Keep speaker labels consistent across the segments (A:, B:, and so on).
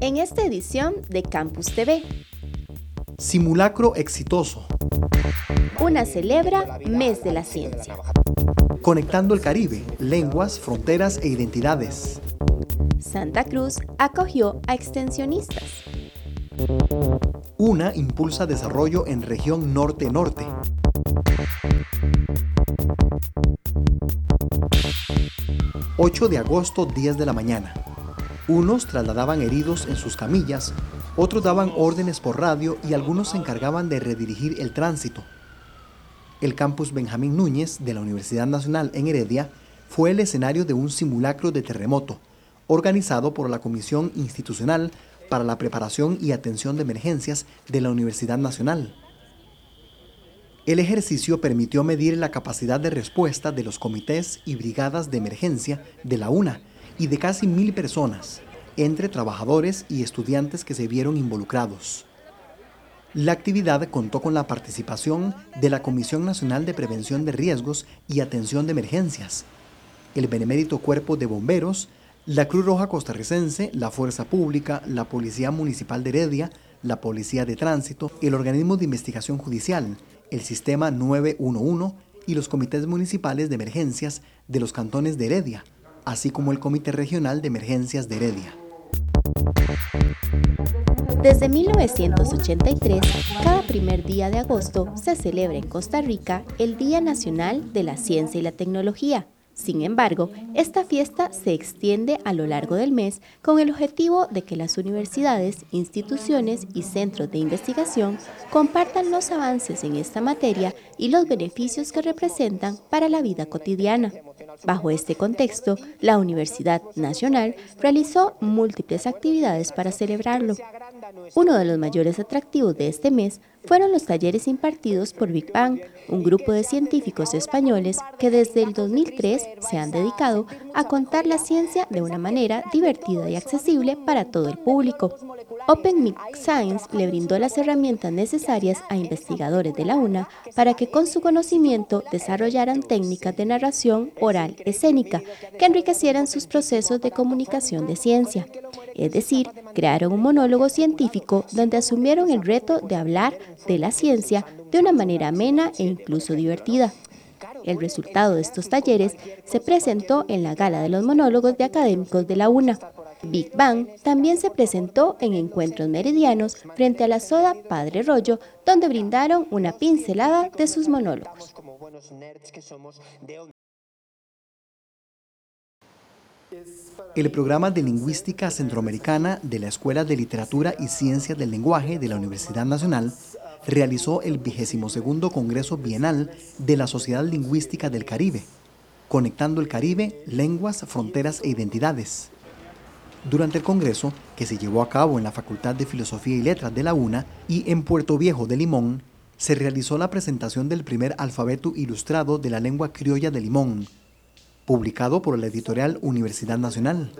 A: en esta edición de Campus TV.
B: Simulacro exitoso.
A: Una celebra Mes de la Ciencia.
B: Conectando el Caribe, lenguas, fronteras e identidades.
A: Santa Cruz acogió a extensionistas.
B: Una impulsa desarrollo en región norte-norte. 8 de agosto, 10 de la mañana. Unos trasladaban heridos en sus camillas, otros daban órdenes por radio y algunos se encargaban de redirigir el tránsito. El campus Benjamín Núñez de la Universidad Nacional en Heredia fue el escenario de un simulacro de terremoto, organizado por la Comisión Institucional para la Preparación y Atención de Emergencias de la Universidad Nacional. El ejercicio permitió medir la capacidad de respuesta de los comités y brigadas de emergencia de la UNA y de casi mil personas, entre trabajadores y estudiantes que se vieron involucrados. La actividad contó con la participación de la Comisión Nacional de Prevención de Riesgos y Atención de Emergencias, el Benemérito Cuerpo de Bomberos, la Cruz Roja Costarricense, la Fuerza Pública, la Policía Municipal de Heredia, la Policía de Tránsito, el Organismo de Investigación Judicial, el Sistema 911 y los comités municipales de emergencias de los cantones de Heredia, así como el Comité Regional de Emergencias de Heredia.
A: Desde 1983, cada primer día de agosto se celebra en Costa Rica el Día Nacional de la Ciencia y la Tecnología. Sin embargo, esta fiesta se extiende a lo largo del mes con el objetivo de que las universidades, instituciones y centros de investigación compartan los avances en esta materia y los beneficios que representan para la vida cotidiana. Bajo este contexto, la Universidad Nacional realizó múltiples actividades para celebrarlo. Uno de los mayores atractivos de este mes fueron los talleres impartidos por Big Bang, un grupo de científicos españoles que desde el 2003 se han dedicado a contar la ciencia de una manera divertida y accesible para todo el público. Open Mix Science le brindó las herramientas necesarias a investigadores de la UNA para que con su conocimiento desarrollaran técnicas de narración oral escénica que enriquecieran sus procesos de comunicación de ciencia. Es decir, crearon un monólogo científico donde asumieron el reto de hablar de la ciencia de una manera amena e incluso divertida. El resultado de estos talleres se presentó en la Gala de los Monólogos de Académicos de la UNA. Big Bang también se presentó en encuentros meridianos frente a la soda Padre Rollo, donde brindaron una pincelada de sus monólogos.
B: El programa de Lingüística Centroamericana de la Escuela de Literatura y Ciencias del Lenguaje de la Universidad Nacional realizó el 22 Congreso Bienal de la Sociedad Lingüística del Caribe, Conectando el Caribe, Lenguas, Fronteras e Identidades. Durante el Congreso, que se llevó a cabo en la Facultad de Filosofía y Letras de la UNA y en Puerto Viejo de Limón, se realizó la presentación del primer alfabeto ilustrado de la lengua criolla de Limón, publicado por la editorial Universidad Nacional.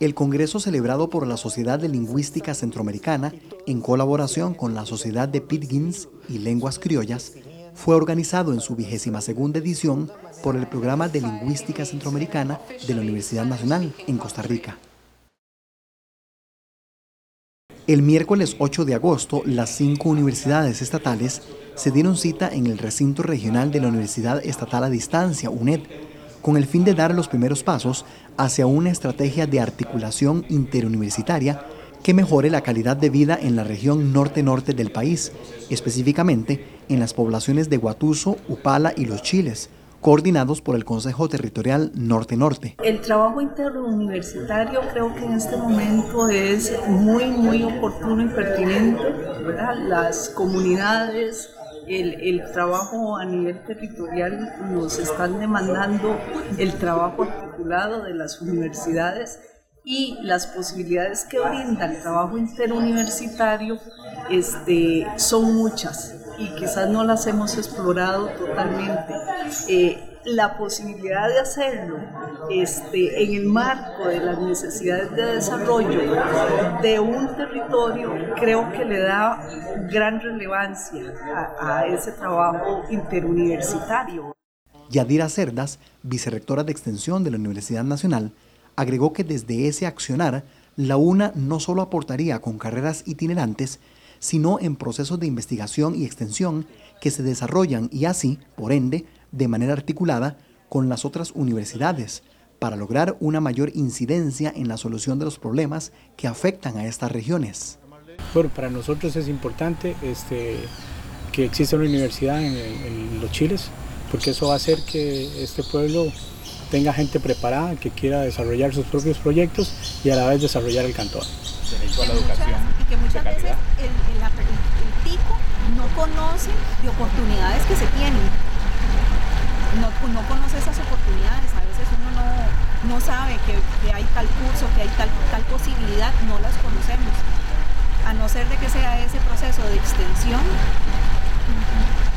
B: El congreso celebrado por la Sociedad de Lingüística Centroamericana, en colaboración con la Sociedad de Pidgins y Lenguas Criollas, fue organizado en su vigésima segunda edición por el Programa de Lingüística Centroamericana de la Universidad Nacional en Costa Rica. El miércoles 8 de agosto, las cinco universidades estatales se dieron cita en el recinto regional de la Universidad Estatal a Distancia, UNED, con el fin de dar los primeros pasos hacia una estrategia de articulación interuniversitaria que mejore la calidad de vida en la región norte-norte del país, específicamente en las poblaciones de Guatuso, Upala y Los Chiles, coordinados por el Consejo Territorial Norte-Norte.
C: El trabajo interuniversitario creo que en este momento es muy, muy oportuno y pertinente. Las comunidades, el, trabajo a nivel territorial nos están demandando el trabajo articulado de las universidades y las posibilidades que brinda el trabajo interuniversitario este, son muchas y quizás no las hemos explorado totalmente. Eh, la posibilidad de hacerlo este, en el marco de las necesidades de desarrollo de un territorio, creo que le da gran relevancia a, a ese trabajo interuniversitario.
B: Yadira Cerdas, vicerrectora de Extensión de la Universidad Nacional, agregó que desde ese accionar, La UNA no solo aportaría con carreras itinerantes, sino en procesos de investigación y extensión que se desarrollan y así, por ende, de manera articulada con las otras universidades, para lograr una mayor incidencia en la solución de los problemas que afectan a estas regiones.
D: Bueno, para nosotros es importante este, que exista una universidad en, los Chiles, porque eso va a hacer que este pueblo tenga gente preparada que quiera desarrollar sus propios proyectos y a la vez desarrollar el cantón.
E: Derecho a la educación. y que muchas veces el, tico no conoce de oportunidades que se tienen. No, no conoce esas oportunidades. A veces no, sabe que, que, hay tal curso, que hay tal, tal posibilidad, no las conocemos. A no ser de que sea ese proceso de extensión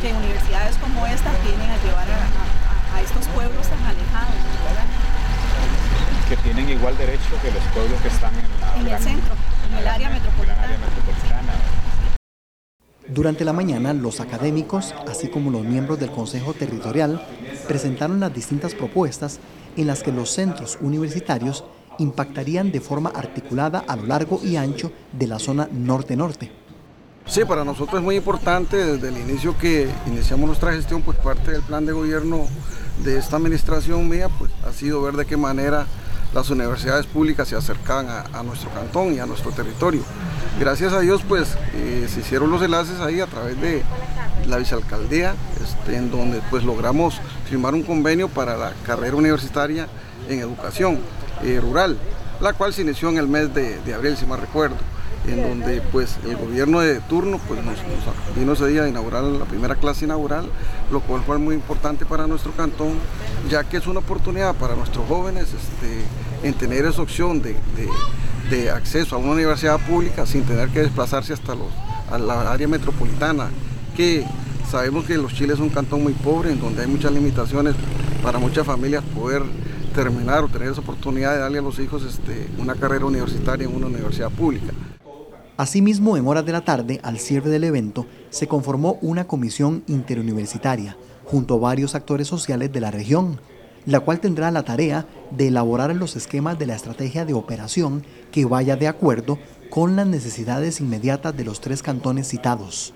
E: que universidades como esta tienen a llevar a, a, estos pueblos tan alejados.
F: Que tienen igual derecho que los pueblos que están en,
E: el centro, en el área metropolitana.
B: Durante la mañana, los académicos, así como los miembros del Consejo Territorial, presentaron las distintas propuestas en las que los centros universitarios impactarían de forma articulada a lo largo y ancho de la zona norte-norte.
G: Sí, para nosotros es muy importante desde el inicio que iniciamos nuestra gestión, pues parte del plan de gobierno de esta administración mía, pues ha sido ver de qué manera las universidades públicas se acercaban a, nuestro cantón y a nuestro territorio. Gracias a Dios, pues eh, se hicieron los enlaces ahí a través de la vicealcaldía, este, en donde pues logramos firmar un convenio para la carrera universitaria en educación eh, rural, la cual se inició en el mes de, de abril, si mal recuerdo en donde pues el gobierno de turno pues nos, vino ese día a inaugurar la primera clase inaugural, lo cual fue muy importante para nuestro cantón, ya que es una oportunidad para nuestros jóvenes este, en tener esa opción de, acceso a una universidad pública sin tener que desplazarse hasta los, a la área metropolitana, que sabemos que los Chiles es un cantón muy pobre, en donde hay muchas limitaciones para muchas familias poder terminar o tener esa oportunidad de darle a los hijos este, una carrera universitaria en una universidad pública.
B: Asimismo, en horas de la tarde, al cierre del evento, se conformó una comisión interuniversitaria junto a varios actores sociales de la región, la cual tendrá la tarea de elaborar los esquemas de la estrategia de operación que vaya de acuerdo con las necesidades inmediatas de los tres cantones citados.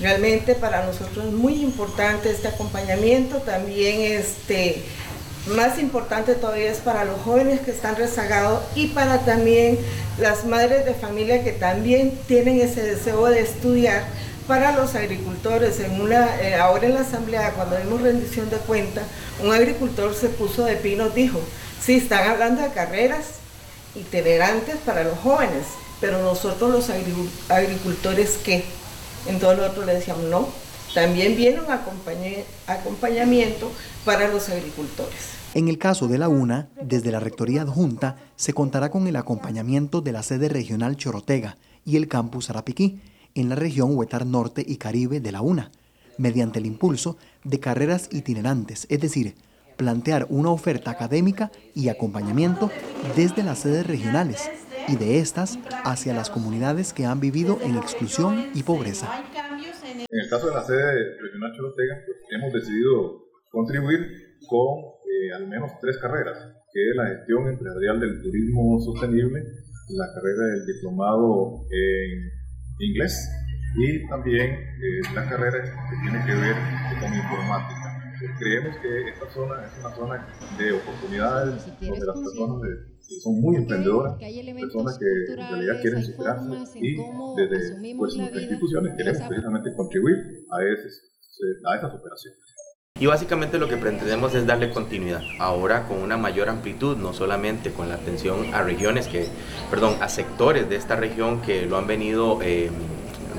H: Realmente para nosotros es muy importante este acompañamiento, también este, más importante todavía es para los jóvenes que están rezagados y para también las madres de familia que también tienen ese deseo de estudiar. Para los agricultores, eh, ahora en la asamblea, cuando vimos rendición de cuentas, un agricultor se puso de pino, dijo, sí, están hablando de carreras itinerantes para los jóvenes, pero nosotros los agricultores, ¿qué? Entonces nosotros le decíamos, no, también viene un acompañamiento para los agricultores.
B: En el caso de la UNA, desde la Rectoría Adjunta, se contará con el acompañamiento de la sede regional Chorotega y el campus Arapiquí, en la región Huetar Norte y Caribe de la UNA, mediante el impulso de carreras itinerantes, es decir, plantear una oferta académica y acompañamiento desde las sedes regionales y de estas hacia las comunidades que han vivido en exclusión y pobreza.
I: En el caso de la sede regional Chorotega, pues, hemos decidido contribuir con eh, al menos tres carreras, que es la gestión empresarial del turismo sostenible, la carrera del diplomado en inglés y también eh, la carrera que tiene que ver con informática. Creemos que esta zona es una zona de oportunidades donde las personas son muy emprendedoras, personas que en realidad quieren superarse y desde pues, nuestras instituciones queremos precisamente contribuir a, a esas operaciones.
J: Y básicamente lo que pretendemos es darle continuidad, ahora con una mayor amplitud, no solamente con la atención a regiones que, perdón, a sectores de esta región que lo han venido eh,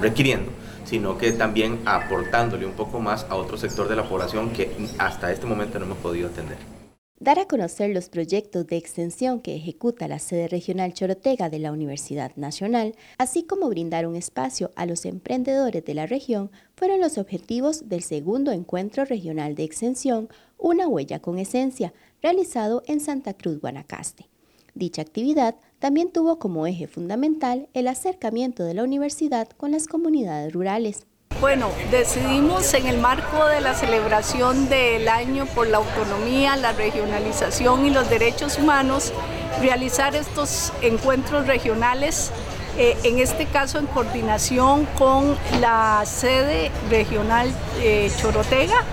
J: requiriendo, sino que también aportándole un poco más a otro sector de la población que hasta este momento no hemos podido atender.
A: Dar a conocer los proyectos de extensión que ejecuta la sede regional Chorotega de la Universidad Nacional, así como brindar un espacio a los emprendedores de la región, fueron los objetivos del segundo encuentro regional de extensión Una huella con esencia, realizado en Santa Cruz, Guanacaste. Dicha actividad también tuvo como eje fundamental el acercamiento de la universidad con las comunidades rurales.
C: Bueno, decidimos en el marco de la celebración del año por la autonomía, la regionalización y los derechos humanos realizar estos encuentros regionales eh, en este caso en coordinación con la sede regional eh, Chorotega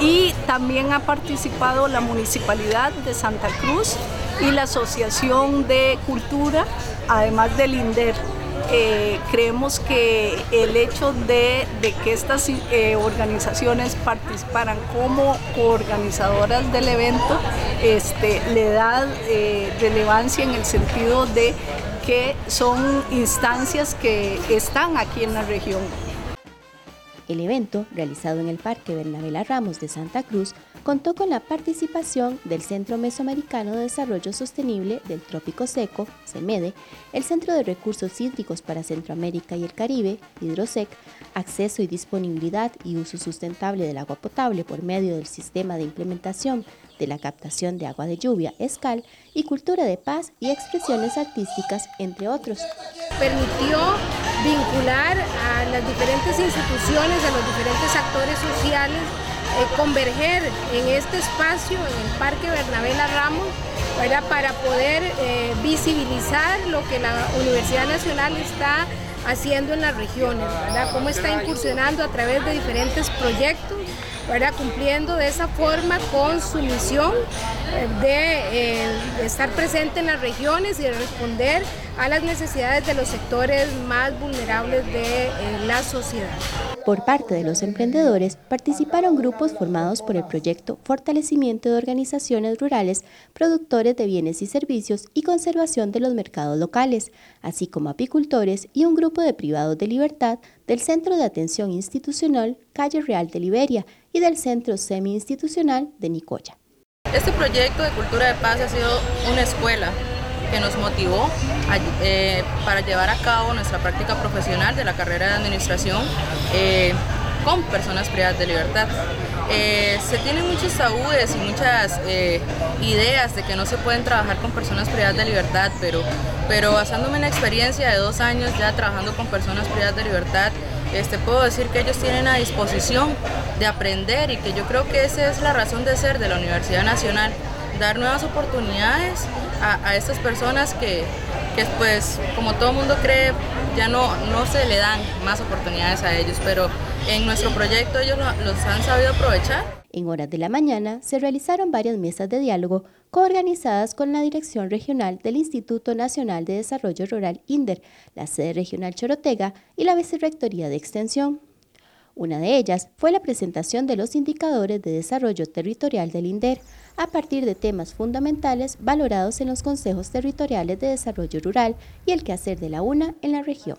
C: y también ha participado la Municipalidad de Santa Cruz y la Asociación de Cultura, además del INDER. Eh, creemos que el hecho de, que estas organizaciones participaran como coorganizadoras del evento este, le da relevancia en el sentido de que son instancias que están aquí en la región.
A: El evento, realizado en el Parque Bernabela Ramos de Santa Cruz, contó con la participación del Centro Mesoamericano de Desarrollo Sostenible del Trópico Seco, CEMEDE, el Centro de Recursos Hídricos para Centroamérica y el Caribe, Hidrosec, Acceso y Disponibilidad y Uso Sustentable del Agua Potable por medio del Sistema de Implementación de la Captación de Agua de Lluvia, ESCAL, y Cultura de Paz y Expresiones Artísticas, entre otros.
K: Permitió vincular a las diferentes instituciones, a los diferentes actores sociales eh, converger en este espacio, en el Parque Bernabela Ramos, para poder eh, visibilizar lo que la Universidad Nacional está haciendo en las regiones, cómo está incursionando a través de diferentes proyectos cumpliendo de esa forma con su misión eh, de, estar presente en las regiones y de responder a las necesidades de los sectores más vulnerables de la sociedad.
A: Por parte de los emprendedores, participaron grupos formados por el proyecto Fortalecimiento de Organizaciones Rurales, Productores de Bienes y Servicios y Conservación de los Mercados Locales, así como apicultores y un grupo de privados de libertad del Centro de Atención Institucional Calle Real de Liberia y del Centro Semi-Institucional de Nicoya.
L: Este proyecto de Cultura de Paz ha sido una escuela que nos motivó eh, para llevar a cabo nuestra práctica profesional de la carrera de administración eh, con personas privadas de libertad. Eh, se tienen muchos tabúes y muchas ideas de que no se pueden trabajar con personas privadas de libertad, pero, pero basándome en la experiencia de dos años ya trabajando con personas privadas de libertad, este, puedo decir que ellos tienen a disposición de aprender y que yo creo que esa es la razón de ser de la Universidad Nacional, dar nuevas oportunidades a, estas personas que, pues como todo mundo cree ya no, no se le dan más oportunidades a ellos, pero en nuestro proyecto ellos los han sabido aprovechar.
A: En horas de la mañana se realizaron varias mesas de diálogo coorganizadas con la Dirección Regional del Instituto Nacional de Desarrollo Rural INDER, la sede regional Chorotega y la Vicerrectoría de Extensión. Una de ellas fue la presentación de los indicadores de desarrollo territorial del INDER a partir de temas fundamentales valorados en los consejos territoriales de desarrollo rural y el quehacer de la UNA en la región.